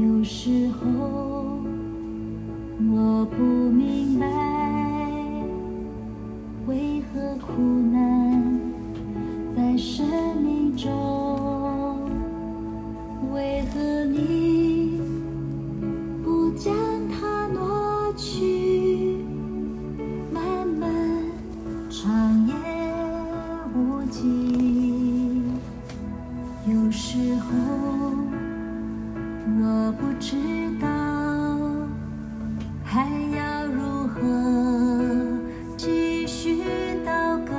有时候我不明白，为何苦难在生命中，为何你不将它挪去？漫漫长夜无尽，有时候。不知道还要如何继续祷告，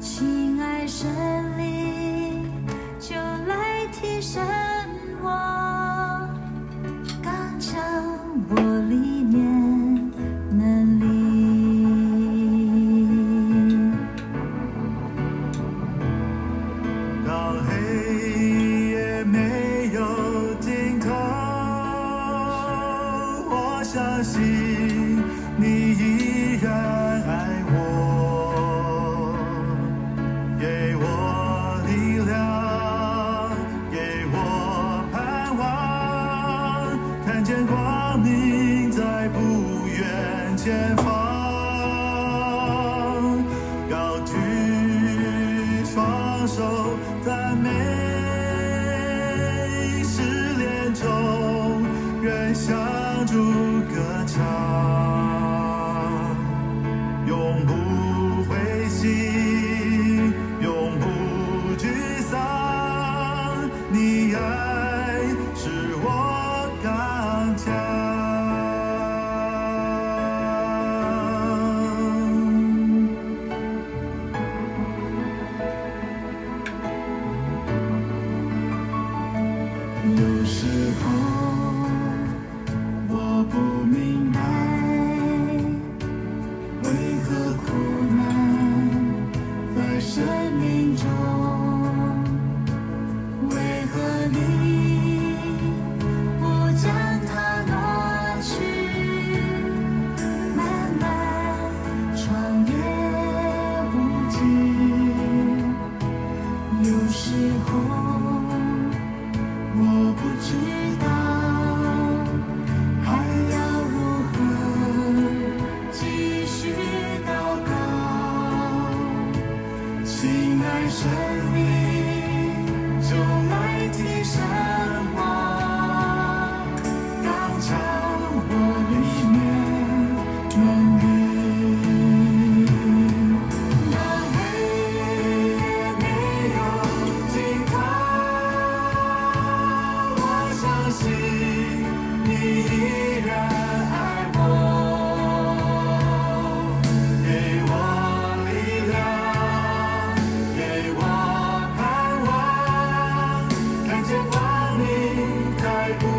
亲爱神灵就来提升心你依然爱我，给我力量，给我盼望，看见光明在不远前方，高举双手赞唱永不灰心永不沮丧你爱 I will.